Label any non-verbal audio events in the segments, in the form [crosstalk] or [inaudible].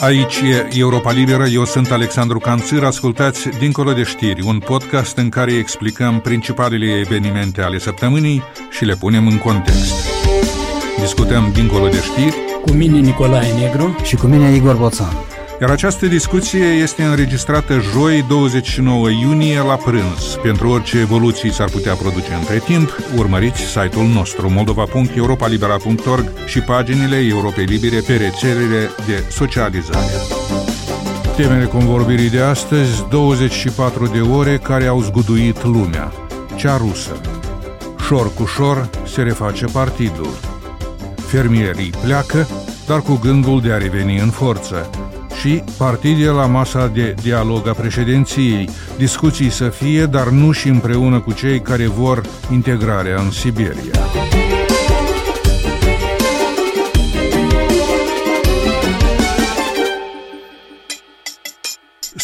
Aici e Europa Liberă, eu sunt Alexandru Canțir, ascultați Dincolo de știri, un podcast în care explicăm principalele evenimente ale săptămânii și le punem în context. Discutăm Dincolo de știri cu mine Nicolae Negru și cu mine Igor Boțan. Iar această discuție este înregistrată joi 29 iunie la prânz. Pentru orice evoluții s-ar putea produce între timp, urmăriți site-ul nostru moldova.europalibera.org și paginile Europei Libere pe rețelele de socializare. Temele convorbirii de astăzi, 24 de ore care au zguduit lumea. Cea rusă. Șor cu șor se reface partidul. Fermierii pleacă, dar cu gândul de a reveni în forță și partide la masa de dialog a președinției. Discuții să fie, dar nu și împreună cu cei care vor integrarea în Siberia.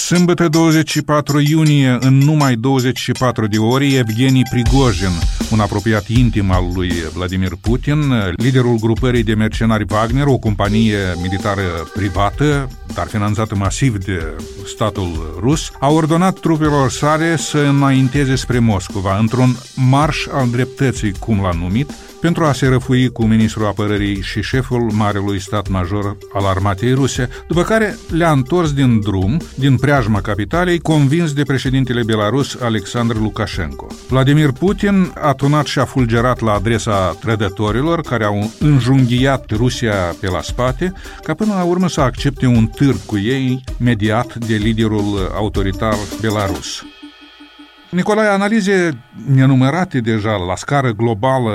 Sâmbătă 24 iunie, în numai 24 de ore, Evgeni Prigojin, un apropiat intim al lui Vladimir Putin, liderul grupării de mercenari Wagner, o companie militară privată, dar finanțată masiv de statul rus, a ordonat trupelor sale să înainteze spre Moscova, într-un marș al dreptății, cum l-a numit, pentru a se răfui cu ministrul apărării și șeful Marelui Stat Major al armatei ruse, după care le-a întors din drum, din preajma capitalei, convins de președintele belarus Alexandru Lukashenko. Vladimir Putin a tunat și a fulgerat la adresa trădătorilor care au înjunghiat Rusia pe la spate, ca până la urmă să accepte un târg cu ei mediat de liderul autoritar belarus. Nicolae, analize nenumărate deja la scară globală,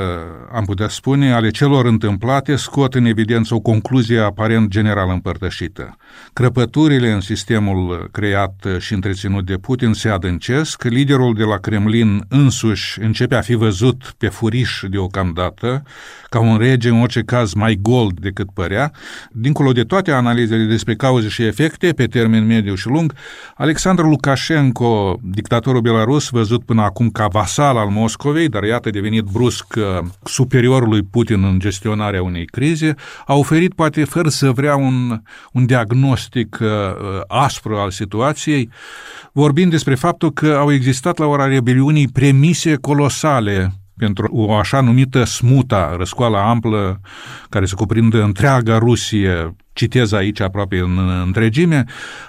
am putea spune, ale celor întâmplate scot în evidență o concluzie aparent general împărtășită. Crăpăturile în sistemul creat și întreținut de Putin se adâncesc, liderul de la Kremlin însuși începe a fi văzut pe furiș deocamdată, ca un rege în orice caz mai gold decât părea. Dincolo de toate analizele despre cauze și efecte, pe termen mediu și lung, Alexandru Lukashenko, dictatorul belarus, văzut până acum ca vasal al Moscovei, dar iată devenit brusc uh, superiorul lui Putin în gestionarea unei crize, a oferit, poate fără să vrea, un, un diagnostic uh, aspru al situației, vorbind despre faptul că au existat la ora rebeliunii premise colosale pentru o așa numită smuta, răscoală amplă, care să cuprindă întreaga Rusie, citez aici aproape în întregime,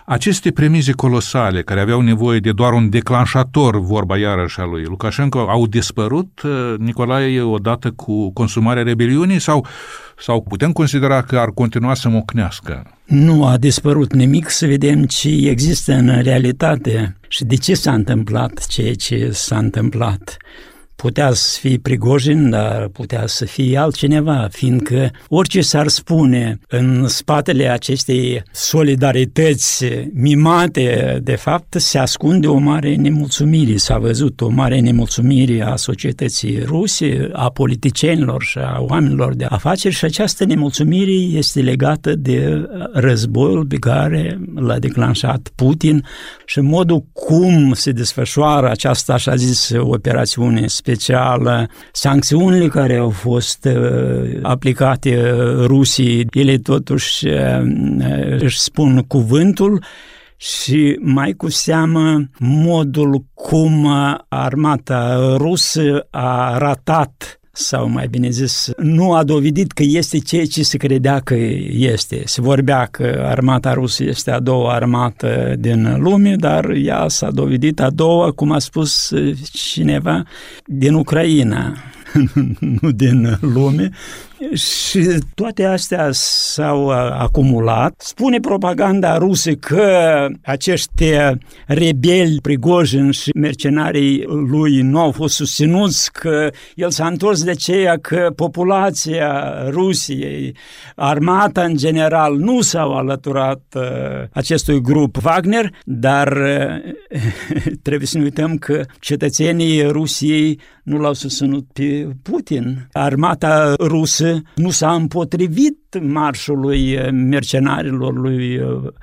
aceste premize colosale, care aveau nevoie de doar un declanșator, vorba iarăși a lui Lukashenko, au dispărut, uh, Nicolae, odată cu consumarea rebeliunii sau, sau putem considera că ar continua să mocnească? Nu a dispărut nimic, să vedem ce există în realitate și de ce s-a întâmplat ceea ce s-a întâmplat putea să fie Prigojin, dar putea să fie altcineva, fiindcă orice s-ar spune în spatele acestei solidarități mimate, de fapt, se ascunde o mare nemulțumire. S-a văzut o mare nemulțumire a societății ruse, a politicienilor și a oamenilor de afaceri și această nemulțumire este legată de războiul pe care l-a declanșat Putin și modul cum se desfășoară această, așa zis, operațiune specială specială, sancțiunile care au fost uh, aplicate Rusiei, ele totuși uh, își spun cuvântul și mai cu seamă modul cum armata rusă a ratat sau mai bine zis, nu a dovedit că este ceea ce se credea că este. Se vorbea că armata rusă este a doua armată din lume, dar ea s-a dovedit a doua, cum a spus cineva, din Ucraina, [laughs] nu din lume, și toate astea s-au uh, acumulat. Spune propaganda rusă că acești rebeli Prigojin și mercenarii lui nu au fost susținuți, că el s-a întors de aceea că populația Rusiei, armata în general, nu s-au alăturat uh, acestui grup Wagner, dar uh, [laughs] trebuie să ne uităm că cetățenii Rusiei nu l-au susținut pe Putin. Armata rusă nu s-a împotrivit marșului mercenarilor lui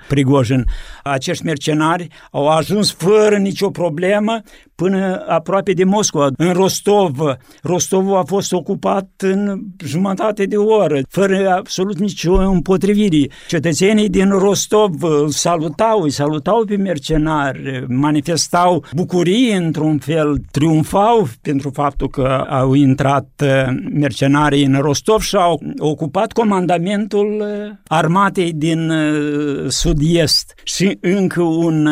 Prigojin. Acești mercenari au ajuns fără nicio problemă până aproape de Moscova, în Rostov. Rostovul a fost ocupat în jumătate de oră, fără absolut nicio împotrivire. Cetățenii din Rostov îl salutau, îi salutau pe mercenari, manifestau bucurie într-un fel, triumfau pentru faptul că au intrat uh, mercenarii în Rostov și au ocupat comandamentul uh, armatei din uh, sud-est. Și încă un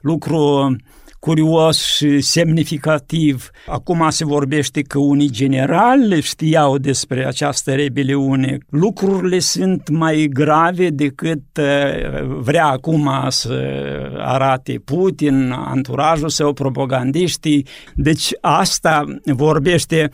lucru curios și semnificativ. Acum se vorbește că unii generali știau despre această rebeliune. Lucrurile sunt mai grave decât uh, vrea acum să arate Putin, anturajul său, propagandiștii. Deci asta vorbește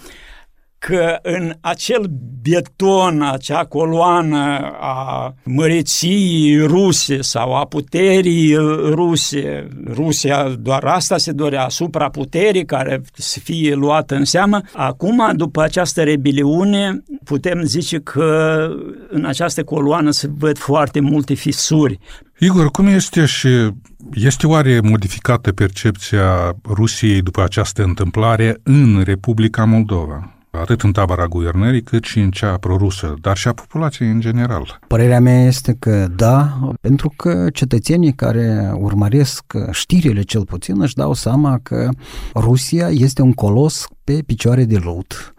că în acel beton, acea coloană a măreției ruse sau a puterii ruse, Rusia doar asta se dorea, asupra puterii care să fie luată în seamă, acum, după această rebeliune, putem zice că în această coloană se văd foarte multe fisuri. Igor, cum este și este oare modificată percepția Rusiei după această întâmplare în Republica Moldova? Atât în tabăra guvernării cât și în cea prorusă, dar și a populației în general. Părerea mea este că da, pentru că cetățenii care urmăresc știrile cel puțin își dau seama că Rusia este un colos pe picioare de lut,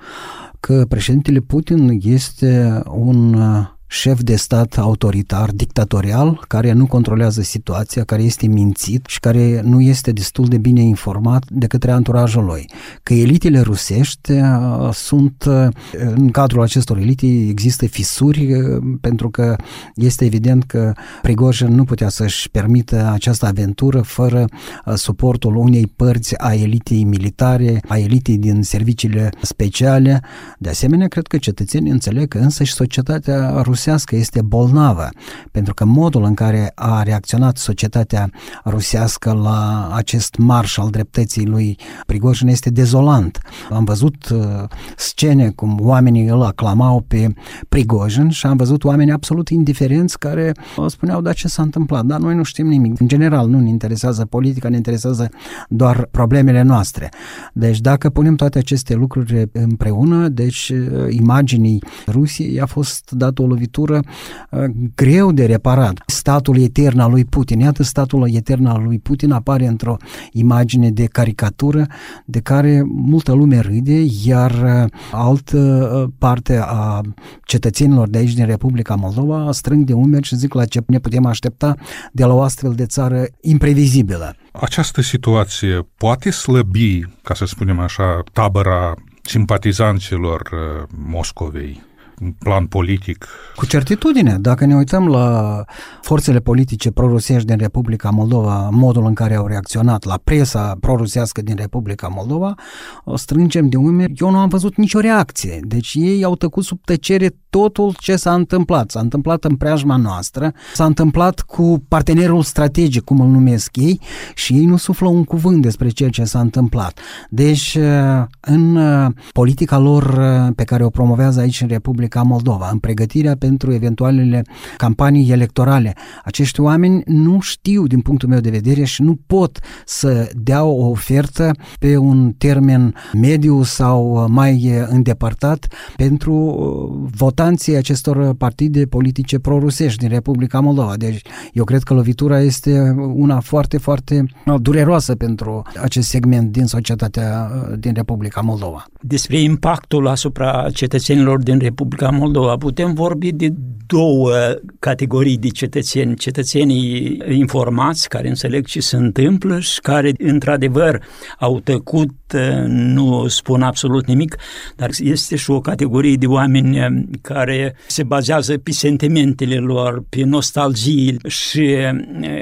că președintele Putin este un șef de stat autoritar, dictatorial, care nu controlează situația, care este mințit și care nu este destul de bine informat de către anturajul lui. Că elitele rusești uh, sunt, uh, în cadrul acestor elite există fisuri, uh, pentru că este evident că Prigojin nu putea să-și permită această aventură fără suportul unei părți a elitei militare, a elitei din serviciile speciale. De asemenea, cred că cetățenii înțeleg că însă și societatea rusească rusească este bolnavă, pentru că modul în care a reacționat societatea rusească la acest marș al dreptății lui Prigojin este dezolant. Am văzut uh, scene cum oamenii îl aclamau pe Prigojin și am văzut oameni absolut indiferenți care spuneau, da, ce s-a întâmplat? Dar noi nu știm nimic. În general, nu ne interesează politica, ne interesează doar problemele noastre. Deci dacă punem toate aceste lucruri împreună, deci uh, imaginii Rusiei a fost dată o lovitură lovitură uh, greu de reparat. Statul etern al lui Putin, iată statul etern al lui Putin apare într-o imagine de caricatură de care multă lume râde, iar uh, altă uh, parte a cetățenilor de aici din Republica Moldova strâng de umeri și zic la ce ne putem aștepta de la o astfel de țară imprevizibilă. Această situație poate slăbi, ca să spunem așa, tabăra simpatizanților Moscovei? În plan politic? Cu certitudine. Dacă ne uităm la forțele politice prorusești din Republica Moldova, modul în care au reacționat la presa prorusească din Republica Moldova, o strângem de umeri. Eu nu am văzut nicio reacție. Deci ei au tăcut sub tăcere totul ce s-a întâmplat. S-a întâmplat în preajma noastră, s-a întâmplat cu partenerul strategic, cum îl numesc ei, și ei nu suflă un cuvânt despre ceea ce s-a întâmplat. Deci, în politica lor pe care o promovează aici în Republica Republica Moldova, în pregătirea pentru eventualele campanii electorale. Acești oameni nu știu, din punctul meu de vedere, și nu pot să dea o ofertă pe un termen mediu sau mai îndepărtat pentru uh, votanții acestor partide politice prorusești din Republica Moldova. Deci eu cred că lovitura este una foarte, foarte dureroasă pentru acest segment din societatea uh, din Republica Moldova. Despre impactul asupra cetățenilor din Republica Republica Moldova. Putem vorbi de două categorii de cetățeni. Cetățenii informați care înțeleg ce se întâmplă și care într-adevăr au tăcut, nu spun absolut nimic, dar este și o categorie de oameni care se bazează pe sentimentele lor, pe nostalgie și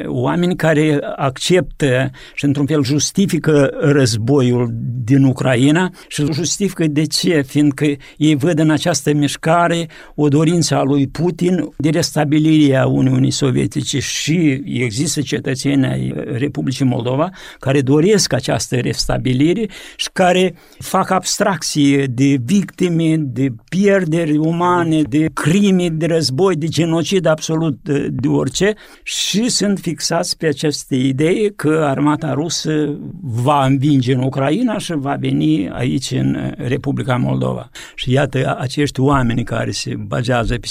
oameni care acceptă și într-un fel justifică războiul din Ucraina și justifică de ce, fiindcă ei văd în această mișcare o dorință a lui Putin de restabilire a Uniunii Sovietice și există cetățeni ai Republicii Moldova care doresc această restabilire și care fac abstracție de victime, de pierderi umane, de crime de război, de genocid absolut de, de orice și sunt fixați pe aceste idee că armata rusă va învinge în Ucraina și va veni aici în Republica Moldova. Și iată, acești oameni care se bazează pe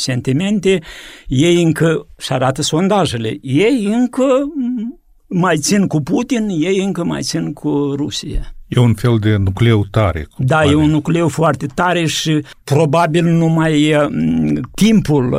sentimente, ei încă, și arată sondajele, ei încă mai țin cu Putin, ei încă mai țin cu Rusia. E un fel de nucleu tare. Da, pare. e un nucleu foarte tare și probabil numai timpul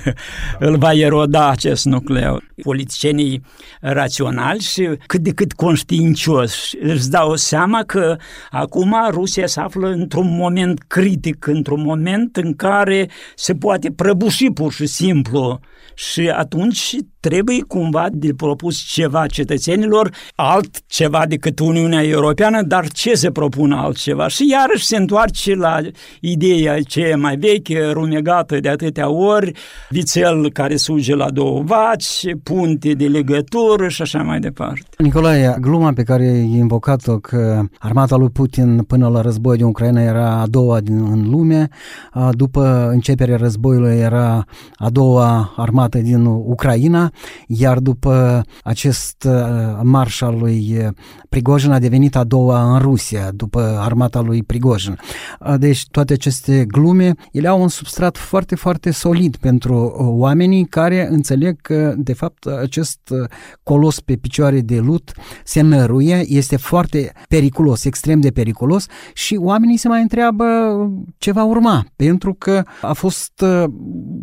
[laughs] îl va eroda acest nucleu. Politicienii raționali și cât de cât conștiincioși își dau seama că acum Rusia se află într-un moment critic, într-un moment în care se poate prăbuși pur și simplu și atunci trebuie cumva de propus ceva cetățenilor, alt ceva decât Uniunea Europeană, dar ce se propune altceva? Și iarăși se întoarce la ideea ce e mai veche, rumegată de atâtea ori, vițel care suge la două vaci, punte de legătură și așa mai departe. Nicolae, gluma pe care ai invocat-o că armata lui Putin până la război din Ucraina era a doua din, în lume, după începerea războiului era a doua armată din Ucraina, iar după acest uh, marș al lui uh, Prigojin a devenit a doua în Rusia, după armata lui Prigojin. Uh, deci toate aceste glume, ele au un substrat foarte, foarte solid pentru oamenii care înțeleg că, de fapt, acest colos pe picioare de lut se năruie, este foarte periculos, extrem de periculos și oamenii se mai întreabă ce va urma, pentru că a fost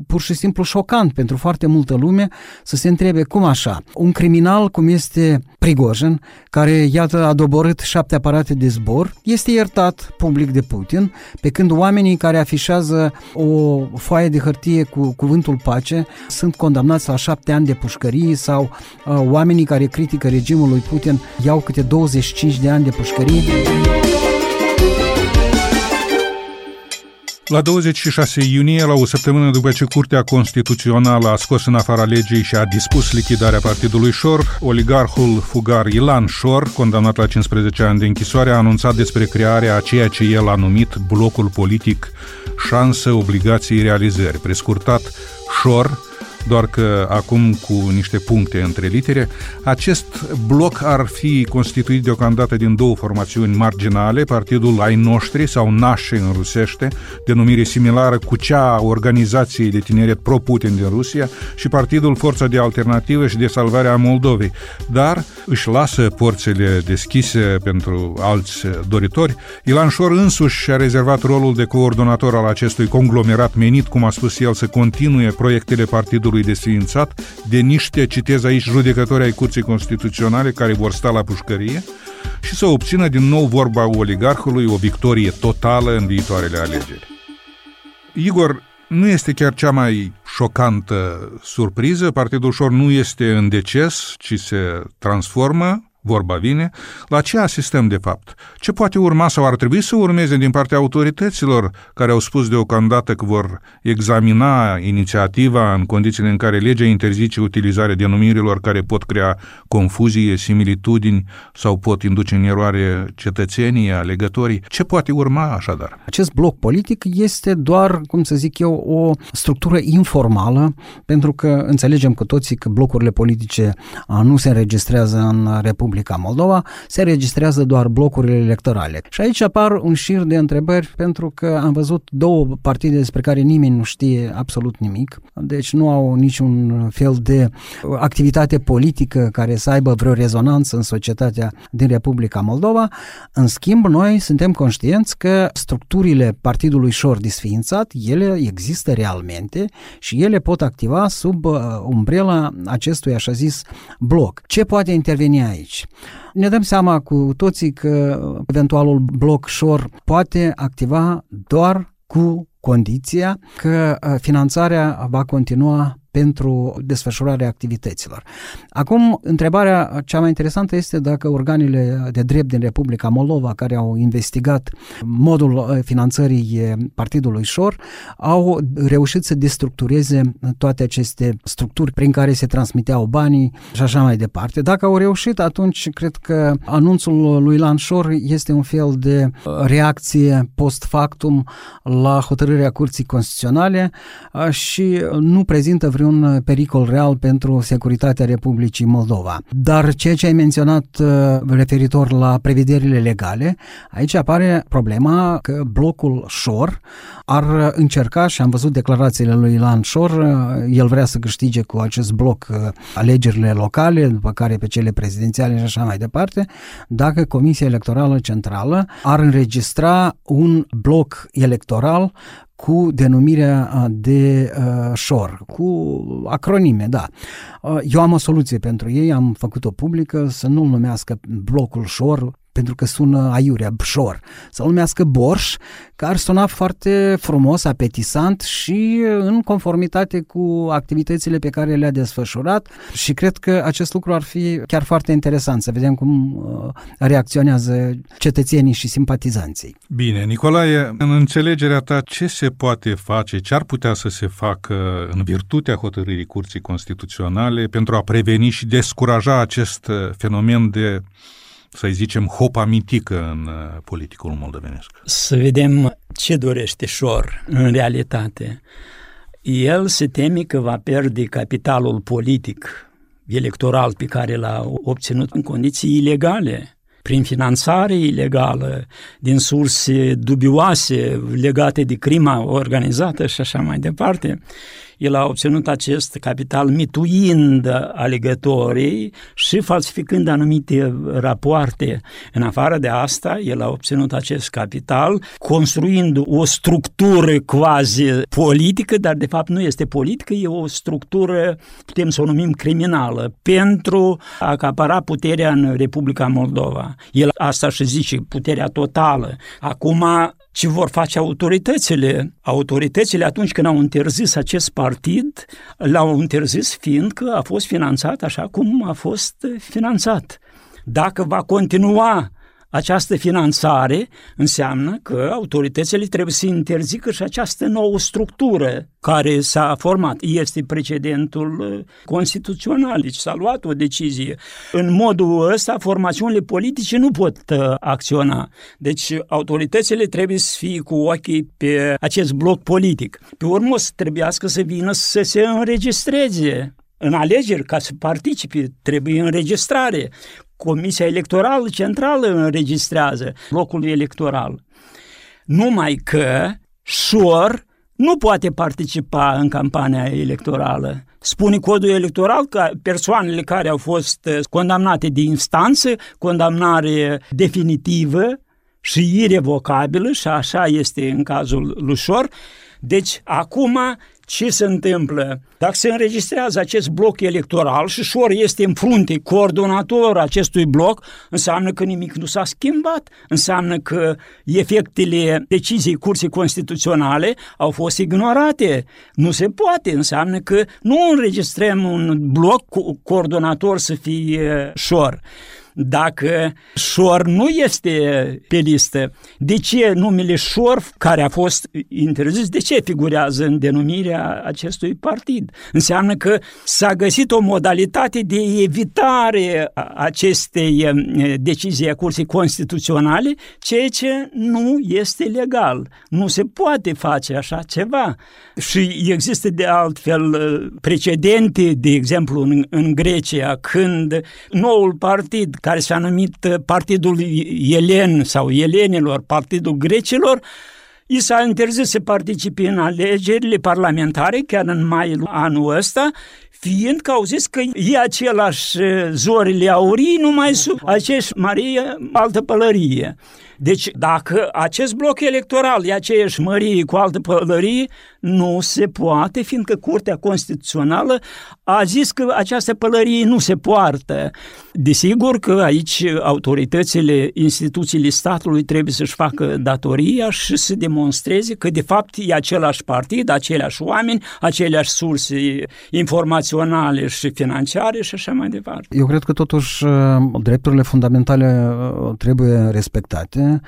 pur și simplu șocant pentru foarte multă lume să se întrebe cum așa. Un criminal cum este Prigojin, care iată a doborât șapte aparate de zbor, este iertat public de Putin, pe când oamenii care afișează o foaie de hârtie cu cuvântul pace sunt condamnați la șapte ani de pușcărie sau uh, oamenii care critică regimul lui Putin iau câte 25 de ani de pușcărie. La 26 iunie, la o săptămână după ce Curtea Constituțională a scos în afara legii și a dispus lichidarea partidului Șor, oligarhul fugar Ilan Șor, condamnat la 15 ani de închisoare, a anunțat despre crearea a ceea ce el a numit blocul politic Șansă, Obligații, Realizări, prescurtat Șor, doar că acum cu niște puncte între litere. Acest bloc ar fi constituit deocamdată din două formațiuni marginale, Partidul Ai Noștri sau Nașe în rusește, denumire similară cu cea a organizației de tineret pro-Putin din Rusia și Partidul Forța de Alternativă și de Salvare a Moldovei, dar își lasă porțile deschise pentru alți doritori. Ilan Șor însuși și-a rezervat rolul de coordonator al acestui conglomerat menit, cum a spus el, să continue proiectele partidului statului desființat de niște, citez aici, judecători ai Curții Constituționale care vor sta la pușcărie și să obțină din nou vorba oligarhului o victorie totală în viitoarele alegeri. Igor, nu este chiar cea mai șocantă surpriză. Partidul Șor nu este în deces, ci se transformă vorba vine, la ce asistăm de fapt? Ce poate urma sau ar trebui să urmeze din partea autorităților care au spus deocamdată că vor examina inițiativa în condițiile în care legea interzice utilizarea denumirilor care pot crea confuzie, similitudini sau pot induce în eroare cetățenii, alegătorii? Ce poate urma așadar? Acest bloc politic este doar, cum să zic eu, o structură informală, pentru că înțelegem cu toții că blocurile politice nu se înregistrează în Republica Republica Moldova, se registrează doar blocurile electorale. Și aici apar un șir de întrebări pentru că am văzut două partide despre care nimeni nu știe absolut nimic, deci nu au niciun fel de activitate politică care să aibă vreo rezonanță în societatea din Republica Moldova. În schimb, noi suntem conștienți că structurile partidului șor disființat, ele există realmente și ele pot activa sub uh, umbrela acestui așa zis bloc. Ce poate interveni aici? Ne dăm seama cu toții că eventualul bloc shore poate activa doar cu condiția că uh, finanțarea va continua pentru desfășurarea activităților. Acum, întrebarea cea mai interesantă este dacă organele de drept din Republica Moldova, care au investigat modul uh, finanțării uh, Partidului Șor, au reușit să destructureze toate aceste structuri prin care se transmiteau banii și așa mai departe. Dacă au reușit, atunci cred că anunțul lui Lan Șor este un fel de uh, reacție post factum la hotărârea Curții Constituționale și nu prezintă vreun pericol real pentru securitatea Republicii Moldova. Dar ceea ce ai menționat referitor la prevederile legale, aici apare problema că blocul Șor ar încerca, și am văzut declarațiile lui Ilan Șor, el vrea să câștige cu acest bloc alegerile locale, după care pe cele prezidențiale și așa mai departe, dacă Comisia Electorală Centrală ar înregistra un bloc electoral cu denumirea de uh, șor, cu acronime, da. Uh, eu am o soluție pentru ei, am făcut-o publică, să nu-l numească blocul șor, pentru că sună aiurea, bșor, să-l numească borș, care ar suna foarte frumos, apetisant și în conformitate cu activitățile pe care le-a desfășurat și cred că acest lucru ar fi chiar foarte interesant, să vedem cum uh, reacționează cetățenii și simpatizanții. Bine, Nicolae, în înțelegerea ta, ce se poate face, ce ar putea să se facă în virtutea hotărârii Curții Constituționale pentru a preveni și descuraja acest fenomen de să-i zicem, hopa mitică în uh, politicul moldovenesc. Să vedem ce dorește Șor în realitate. El se teme că va pierde capitalul politic, electoral pe care l-a obținut în condiții ilegale, prin finanțare ilegală, din surse dubioase legate de crima organizată și așa mai departe el a obținut acest capital mituind alegătorii și falsificând anumite rapoarte. În afară de asta, el a obținut acest capital construind o structură quasi politică, dar de fapt nu este politică, e o structură, putem să o numim criminală, pentru a acapara puterea în Republica Moldova. El asta și zice, puterea totală. Acum ce vor face autoritățile. Autoritățile atunci când au interzis acest partid, l-au interzis fiindcă a fost finanțat așa cum a fost finanțat. Dacă va continua această finanțare înseamnă că autoritățile trebuie să interzică și această nouă structură care s-a format. Este precedentul uh, constituțional, deci s-a luat o decizie. În modul ăsta, formațiunile politice nu pot uh, acționa. Deci autoritățile trebuie să fie cu ochii pe acest bloc politic. Pe urmă o să trebuiască să vină să se înregistreze în alegeri, ca să participe, trebuie înregistrare. Comisia Electorală Centrală înregistrează locul electoral. Numai că Șor nu poate participa în campania electorală. Spune codul electoral că persoanele care au fost condamnate de instanță, condamnare definitivă și irevocabilă, și așa este în cazul lui Șor, deci acum ce se întâmplă? Dacă se înregistrează acest bloc electoral și Șor este în frunte, coordonator acestui bloc, înseamnă că nimic nu s-a schimbat, înseamnă că efectele deciziei Curții Constituționale au fost ignorate. Nu se poate, înseamnă că nu înregistrăm un bloc cu coordonator să fie Șor. Dacă Șor nu este pe listă, de ce numele Șor, care a fost interzis, de ce figurează în denumirea acestui partid? Înseamnă că s-a găsit o modalitate de evitare a acestei decizii a Curții Constituționale, ceea ce nu este legal. Nu se poate face așa ceva. Și există de altfel precedente, de exemplu în, în Grecia, când noul partid care s-a numit uh, Partidul Elen sau Elenilor, Partidul Grecilor, i s-a interzis să participe în alegerile parlamentare, chiar în mai anul ăsta, fiindcă au zis că e același uh, zorile aurii, numai sub aceeași Marie, altă pălărie. Deci dacă acest bloc electoral e aceeași mărie cu altă pălărie, nu se poate, fiindcă Curtea Constituțională a zis că această pălărie nu se poartă. Desigur că aici autoritățile, instituțiile statului trebuie să-și facă datoria și să demonstreze demonstreze că de fapt e același partid, aceleași oameni, aceleași surse informaționale și financiare și așa mai departe. Eu cred că totuși uh, drepturile fundamentale uh, trebuie respectate.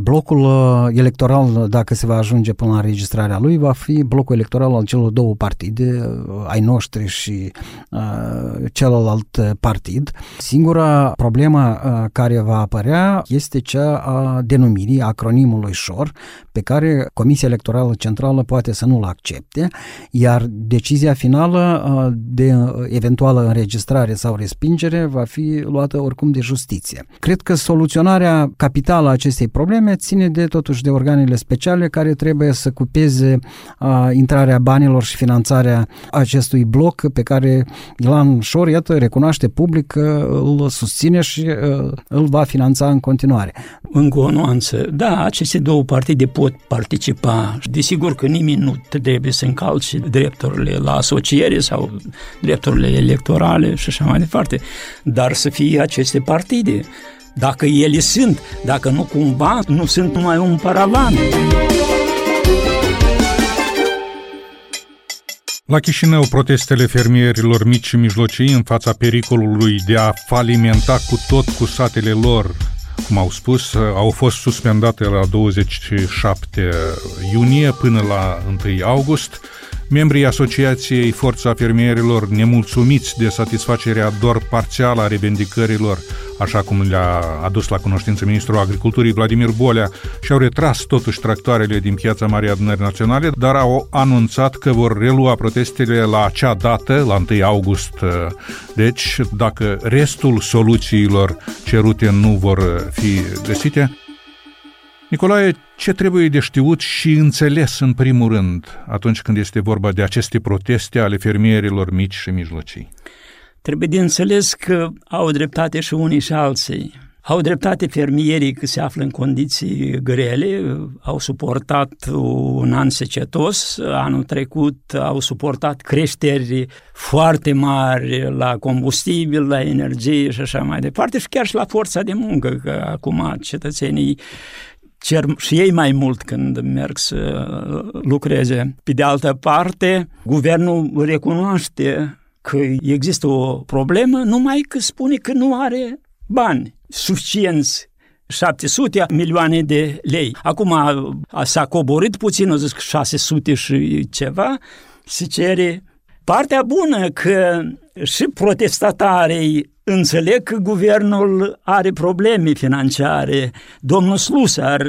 Blocul uh, electoral, dacă se va ajunge până la înregistrarea lui, va fi blocul electoral al celor două partide, ai noștri și uh, celălalt partid. Singura problemă uh, care va apărea este cea a denumirii acronimului SHOR, pe care Comisia Electorală Centrală poate să nu-l accepte, iar decizia finală uh, de eventuală înregistrare sau respingere va fi luată oricum de justiție. Cred că soluționarea capitală a acestei probleme ține de totuși de organele speciale care trebuie să cupeze uh, intrarea banilor și finanțarea acestui bloc pe care Ilan Șor, iată, recunoaște public că îl susține și uh, îl va finanța în continuare. Încă o nuanță. Da, aceste două partide pot participa. Desigur că nimeni nu trebuie să încalce drepturile la asociere sau drepturile electorale și așa mai departe, dar să fie aceste partide. Dacă ele sunt, dacă nu cumva, nu sunt numai un paravan. La Chișinău, protestele fermierilor mici și mijlocii în fața pericolului de a falimenta cu tot cu satele lor, cum au spus, au fost suspendate la 27 iunie până la 1 august. Membrii Asociației Forța Fermierilor, nemulțumiți de satisfacerea doar parțială a revendicărilor, așa cum le-a adus la cunoștință ministrul agriculturii Vladimir Bolea, și-au retras totuși tractoarele din piața Marii Adunări Naționale, dar au anunțat că vor relua protestele la acea dată, la 1 august. Deci, dacă restul soluțiilor cerute nu vor fi găsite, Nicolae, ce trebuie de știut și înțeles în primul rând atunci când este vorba de aceste proteste ale fermierilor mici și mijlocii? Trebuie de înțeles că au dreptate și unii și alții. Au dreptate fermierii că se află în condiții grele, au suportat un an secetos, anul trecut au suportat creșteri foarte mari la combustibil, la energie și așa mai departe și chiar și la forța de muncă, că acum cetățenii cer și ei mai mult când merg să lucreze. Pe de altă parte, guvernul recunoaște că există o problemă, numai că spune că nu are bani suficienți 700 milioane de lei. Acum s-a coborât puțin, o zis 600 și ceva, se cere Partea bună că și protestatarii înțeleg că guvernul are probleme financiare. Domnul Slusar,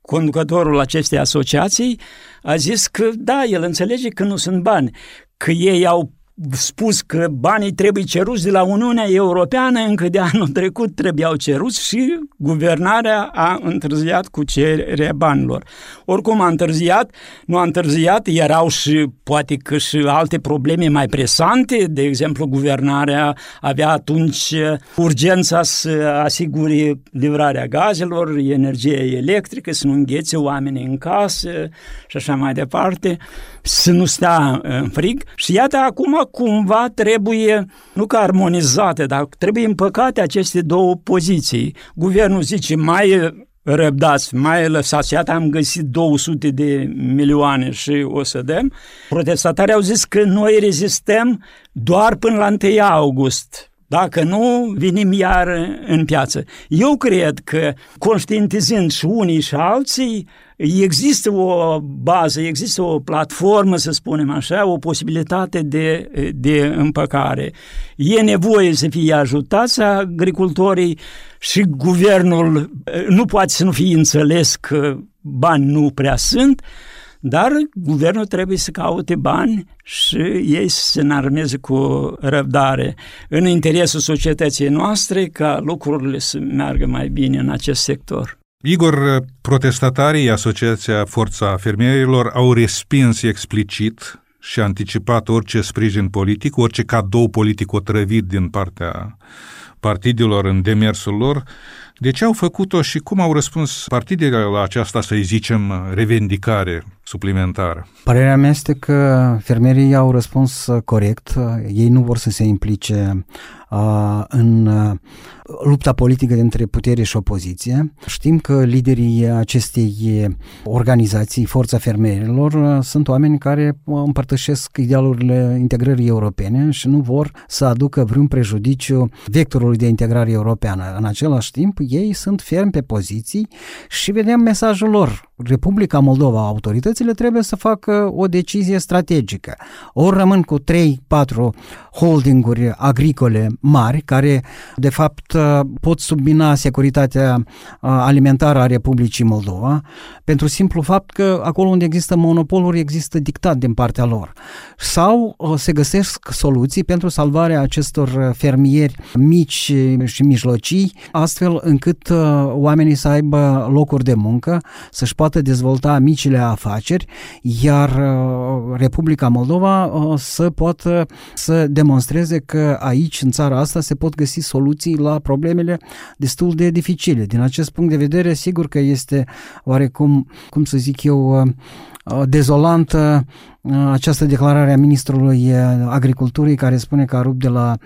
conducătorul acestei asociații, a zis că da, el înțelege că nu sunt bani, că ei au spus că banii trebuie ceruți de la Uniunea Europeană, încă de anul trecut trebuiau ceruți și guvernarea a întârziat cu cererea banilor. Oricum a întârziat, nu a întârziat, erau și poate că și alte probleme mai presante, de exemplu guvernarea avea atunci urgența să asigure livrarea gazelor, energie electrică, să nu înghețe oamenii în casă și așa mai departe, să nu stea în frig și iată acum cumva trebuie, nu că armonizate, dar trebuie împăcate aceste două poziții. Guvernul zice mai răbdați, mai lăsați, iată am găsit 200 de milioane și o să dăm. Protestatarii au zis că noi rezistăm doar până la 1 august. Dacă nu, vinim iar în piață. Eu cred că, conștientizând și unii și alții, există o bază, există o platformă, să spunem așa, o posibilitate de, de împăcare. E nevoie să fie ajutați agricultorii și guvernul nu poate să nu fie înțeles că bani nu prea sunt, dar guvernul trebuie să caute bani și ei să se înarmeze cu răbdare. În interesul societății noastre ca lucrurile să meargă mai bine în acest sector. Igor, protestatarii Asociația Forța Fermierilor au respins explicit și anticipat orice sprijin politic, orice cadou politic otrăvit din partea partidelor în demersul lor, De ce au făcut-o și cum au răspuns partidele la aceasta, să-i zicem, revendicare suplimentară? Părerea mea este că fermierii au răspuns corect. Ei nu vor să se implice în lupta politică dintre putere și opoziție. Știm că liderii acestei organizații, Forța Fermierilor, sunt oameni care împărtășesc idealurile integrării europene și nu vor să aducă vreun prejudiciu vectorului de integrare europeană. În același timp, ei sunt fermi pe poziții și vedem mesajul lor. Republica Moldova, autoritățile trebuie să facă o decizie strategică. Ori rămân cu 3-4 holdinguri agricole mari, care de fapt pot submina securitatea alimentară a Republicii Moldova, pentru simplu fapt că acolo unde există monopoluri există dictat din partea lor. Sau se găsesc soluții pentru salvarea acestor fermieri mici și mijlocii, astfel încât oamenii să aibă locuri de muncă, să-și poată dezvolta micile afaceri, iar Republica Moldova să poată să demonstreze că aici, în țara asta, se pot găsi soluții la problemele destul de dificile. Din acest punct de vedere, sigur că este oarecum, cum să zic eu, dezolantă această declarare a ministrului agriculturii care spune că a rupt de la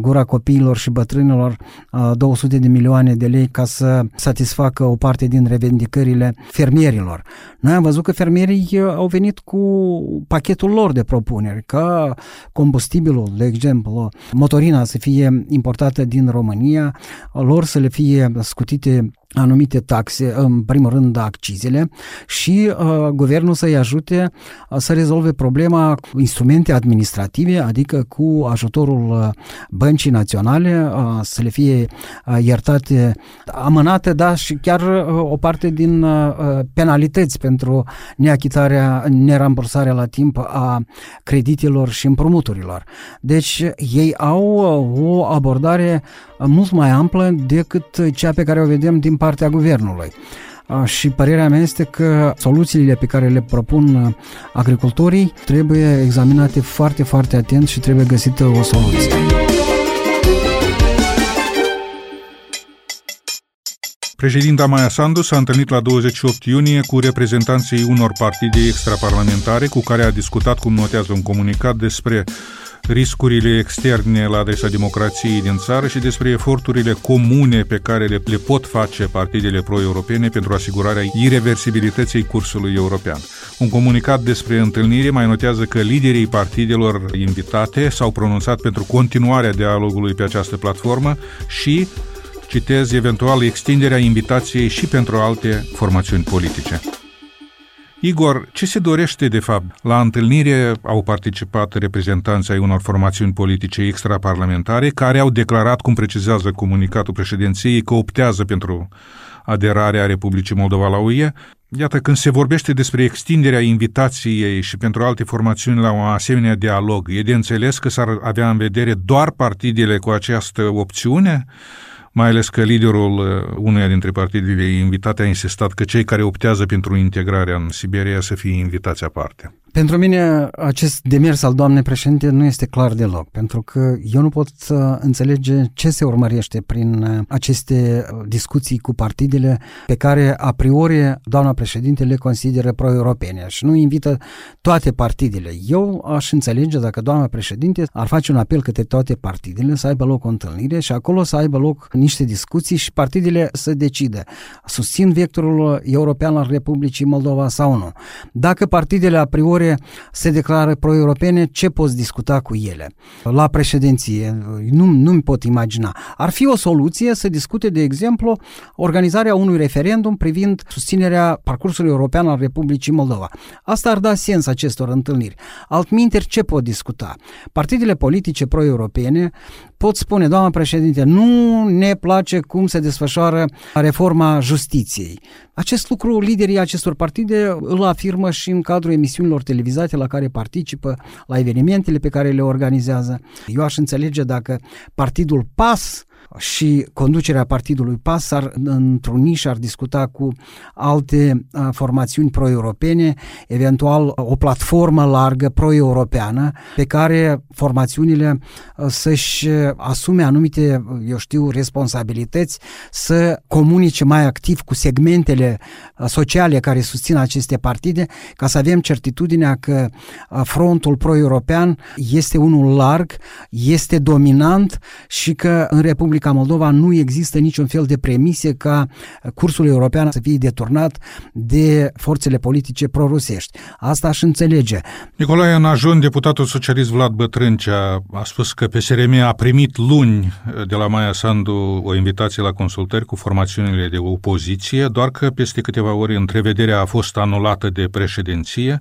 gura copiilor și bătrânilor 200 de milioane de lei ca să satisfacă o parte din revendicările fermierilor. Noi am văzut că fermierii au venit cu pachetul lor de propuneri, ca combustibilul, de exemplu, motorina să fie importată din România, lor să le fie scutite anumite taxe, în primul rând accizele și uh, guvernul să-i ajute uh, să rezolve problema cu instrumente administrative, adică cu ajutorul uh, băncii naționale uh, să le fie uh, iertate amânate, da, și chiar uh, o parte din uh, penalități pentru neachitarea, nerambursarea la timp a creditelor și împrumuturilor. Deci ei au uh, o abordare mult mai amplă decât cea pe care o vedem din partea guvernului. Și părerea mea este că soluțiile pe care le propun agricultorii trebuie examinate foarte, foarte atent și trebuie găsită o soluție. Președinta Maia Sandu s-a întâlnit la 28 iunie cu reprezentanții unor partide extraparlamentare cu care a discutat, cum notează un comunicat, despre riscurile externe la adresa democrației din țară și despre eforturile comune pe care le, le pot face partidele pro-europene pentru asigurarea irreversibilității cursului european. Un comunicat despre întâlnire mai notează că liderii partidelor invitate s-au pronunțat pentru continuarea dialogului pe această platformă și citez eventual extinderea invitației și pentru alte formațiuni politice. Igor, ce se dorește de fapt? La întâlnire au participat reprezentanții ai unor formațiuni politice extraparlamentare care au declarat, cum precizează comunicatul președinției, că optează pentru aderarea Republicii Moldova la UE. Iată, când se vorbește despre extinderea invitației și pentru alte formațiuni la un asemenea dialog, e de înțeles că s-ar avea în vedere doar partidele cu această opțiune? Mai ales că liderul uh, uneia dintre partidele invitate a insistat că cei care optează pentru integrarea în Siberia să fie invitați aparte. Pentru mine acest demers al doamnei președinte nu este clar deloc, pentru că eu nu pot să înțelege ce se urmărește prin uh, aceste uh, discuții cu partidele pe care a priori doamna președinte le consideră pro-europene și nu invită toate partidele. Eu aș înțelege dacă doamna președinte ar face un apel către toate partidele să aibă loc o întâlnire și acolo să aibă loc niște discuții și partidele să decide susțin vectorul european al Republicii Moldova sau nu. Dacă partidele a priori se declară pro-europene, ce poți discuta cu ele? La președinție, nu, nu-mi pot imagina. Ar fi o soluție să discute, de exemplu, organizarea unui referendum privind susținerea parcursului european al Republicii Moldova. Asta ar da sens acestor întâlniri. Altminteri, ce pot discuta? Partidele politice pro-europene pot spune, doamna președinte, nu ne place cum se desfășoară reforma justiției. Acest lucru, liderii acestor partide îl afirmă și în cadrul emisiunilor televizate la care participă, la evenimentele pe care le organizează. Eu aș înțelege dacă partidul PAS și conducerea partidului PAS s-ar întruni și ar discuta cu alte formațiuni pro-europene, eventual o platformă largă pro-europeană pe care formațiunile să-și asume anumite, eu știu, responsabilități, să comunice mai activ cu segmentele sociale care susțin aceste partide, ca să avem certitudinea că frontul pro-european este unul larg, este dominant și că în Republica Moldova nu există niciun fel de premise ca cursul european să fie deturnat de forțele politice prorusești. Asta aș înțelege. Nicolae Najun, deputatul socialist Vlad Bătrâncea, a spus că PSRM a primit luni de la Maia Sandu o invitație la consultări cu formațiunile de opoziție, doar că peste câteva ori întrevederea a fost anulată de președinție.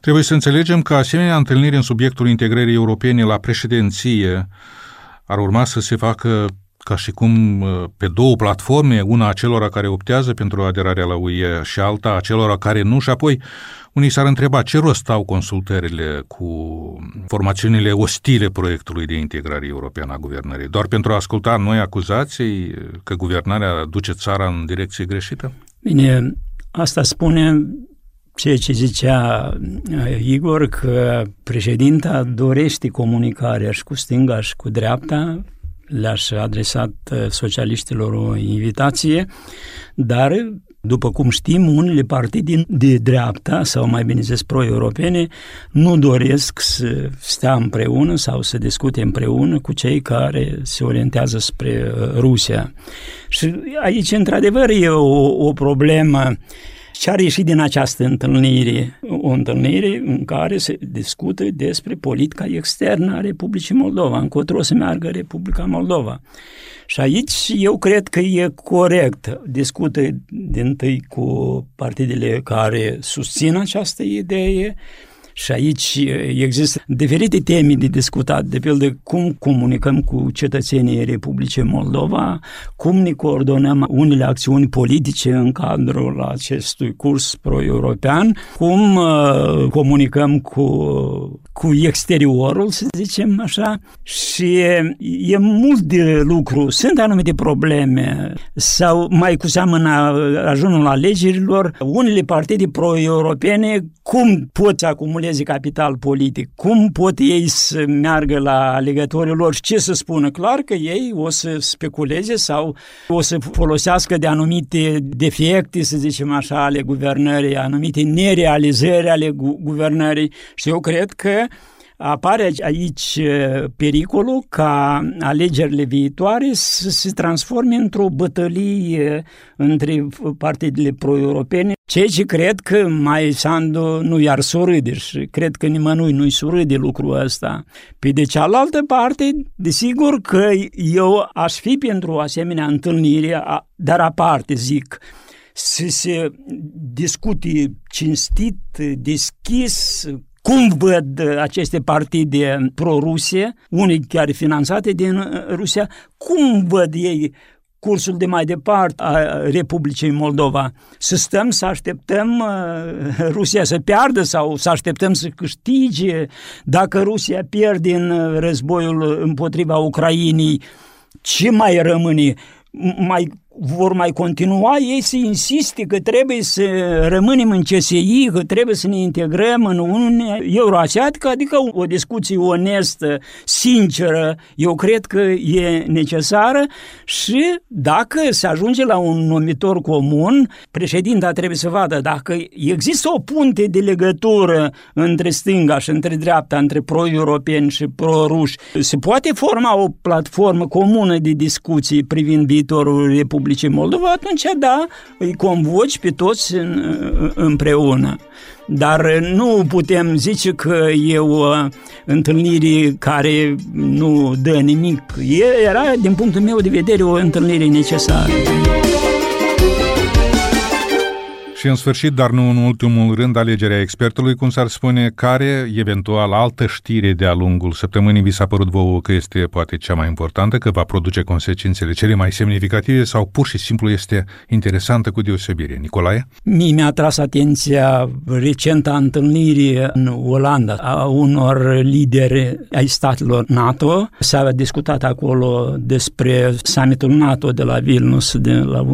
Trebuie să înțelegem că asemenea întâlniri în subiectul integrării europene la președinție ar urma să se facă ca și cum uh, pe două platforme, una a celor care optează pentru aderarea la UE și alta a celor care nu și apoi unii s-ar întreba ce rost au consultările cu formațiunile ostile proiectului de integrare europeană a guvernării, doar pentru a asculta noi acuzații că guvernarea duce țara în direcție greșită? Bine, asta spune ceea ce zicea uh, Igor, că președinta dorește comunicarea și cu stânga și cu dreapta, le-aș adresat uh, socialiștilor o invitație, dar după cum știm, unele partide de dreapta, sau mai bine zis pro-europene, nu doresc să stea împreună sau să discute împreună cu cei care se orientează spre uh, Rusia. Și aici, într-adevăr, e o, o problemă ce a ieșit din această întâlnire? O întâlnire în care se discută despre politica externă a Republicii Moldova, încotro să meargă Republica Moldova. Și aici eu cred că e corect. Discută din tâi cu partidele care susțin această idee, și aici există diferite teme de discutat, de pildă cum comunicăm cu cetățenii Republicii Moldova, cum ne coordonăm unele acțiuni politice în cadrul acestui curs pro-european, cum uh, comunicăm cu, cu exteriorul, să zicem așa, și e mult de lucru. Sunt anumite probleme sau mai cu seamă în ajunul alegerilor, unele partide pro-europene cum pot să acumuleze creeze capital politic. Cum pot ei să meargă la alegătorii lor și ce să spună? Clar că ei o să speculeze sau o să folosească de anumite defecte, să zicem așa, ale guvernării, anumite nerealizări ale gu- guvernării și eu cred că apare aici pericolul ca alegerile viitoare să se transforme într-o bătălie între partidele pro-europene, ceea ce cred că mai Sandu nu i-ar surâde și cred că nimănui nu-i surâde lucrul ăsta. Pe de cealaltă parte, desigur că eu aș fi pentru o asemenea întâlnire, dar aparte zic, să se discute cinstit, deschis, cum văd aceste partide pro-Rusie, unii chiar finanțate din uh, Rusia, cum văd ei cursul de mai departe a Republicii Moldova. Să stăm să așteptăm uh, [laughs] Rusia să piardă sau să așteptăm să câștige. Dacă Rusia pierde în uh, războiul împotriva Ucrainei, ce mai rămâne? Mai vor mai continua ei să insiste că trebuie să rămânem în CSI, că trebuie să ne integrăm în Uniunea Euroasiatică, adică o discuție onestă, sinceră, eu cred că e necesară. Și dacă se ajunge la un numitor comun, președinta trebuie să vadă dacă există o punte de legătură între stânga și între dreapta, între pro-europeni și pro-ruși, se poate forma o platformă comună de discuții privind viitorul Republicii Republicii Moldova, atunci da, îi convoci pe toți în, împreună. Dar nu putem zice că e o întâlnire care nu dă nimic. Era, din punctul meu de vedere, o întâlnire necesară. Și în sfârșit, dar nu în ultimul rând, alegerea expertului, cum s-ar spune, care, eventual, altă știre de-a lungul săptămânii vi s-a părut vouă că este poate cea mai importantă, că va produce consecințele cele mai semnificative sau pur și simplu este interesantă cu deosebire. Nicolae? Mie mi-a tras atenția recenta întâlnire în Olanda a unor lideri ai statelor NATO. S-a discutat acolo despre summitul NATO de la Vilnius de la 11-12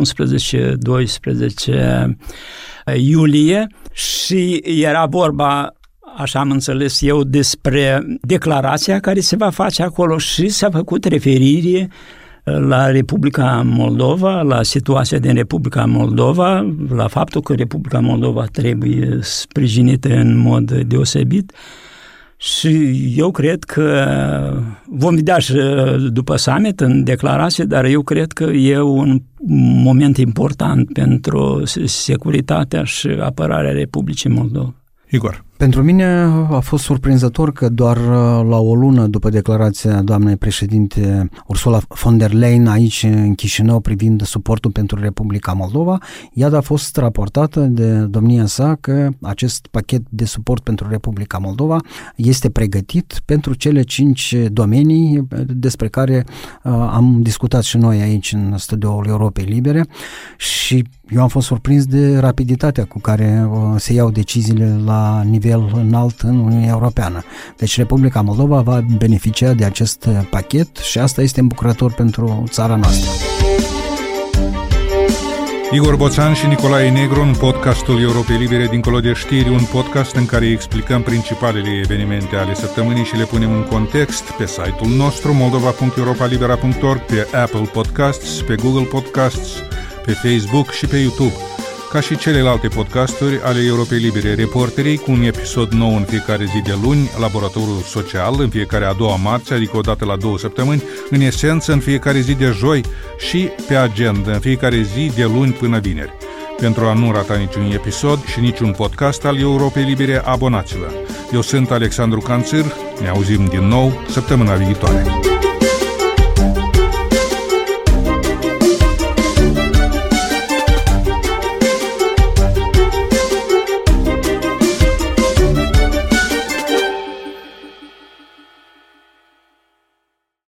iulie și era vorba așa am înțeles eu, despre declarația care se va face acolo și s-a făcut referire la Republica Moldova, la situația din Republica Moldova, la faptul că Republica Moldova trebuie sprijinită în mod deosebit și eu cred că vom vedea și după summit în declarație, dar eu cred că e un moment important pentru securitatea și apărarea Republicii Moldova. Igor. Pentru mine a fost surprinzător că doar uh, la o lună după declarația doamnei președinte Ursula von der Leyen aici în Chișinău privind suportul pentru Republica Moldova, ea a fost raportată de domnia sa că acest pachet de suport pentru Republica Moldova este pregătit pentru cele cinci domenii despre care uh, am discutat și noi aici în studioul Europei Libere și eu am fost surprins de rapiditatea cu care uh, se iau deciziile la nivel înalt în Uniunea Europeană. Deci Republica Moldova va beneficia de acest pachet și asta este îmbucurător pentru țara noastră. Igor Boțan și Nicolae Negru în podcastul Europei Libere dincolo de știri, un podcast în care explicăm principalele evenimente ale săptămânii și le punem în context pe site-ul nostru moldova.europalibera.org, pe Apple Podcasts, pe Google Podcasts, pe Facebook și pe YouTube. Ca și celelalte podcasturi ale Europei Libere, reporterii cu un episod nou în fiecare zi de luni, laboratorul social în fiecare a doua marți, adică o dată la două săptămâni, în esență în fiecare zi de joi și pe agenda în fiecare zi de luni până vineri. Pentru a nu rata niciun episod și niciun podcast al Europei Libere, abonați-vă. Eu sunt Alexandru Canțir, ne auzim din nou săptămâna viitoare.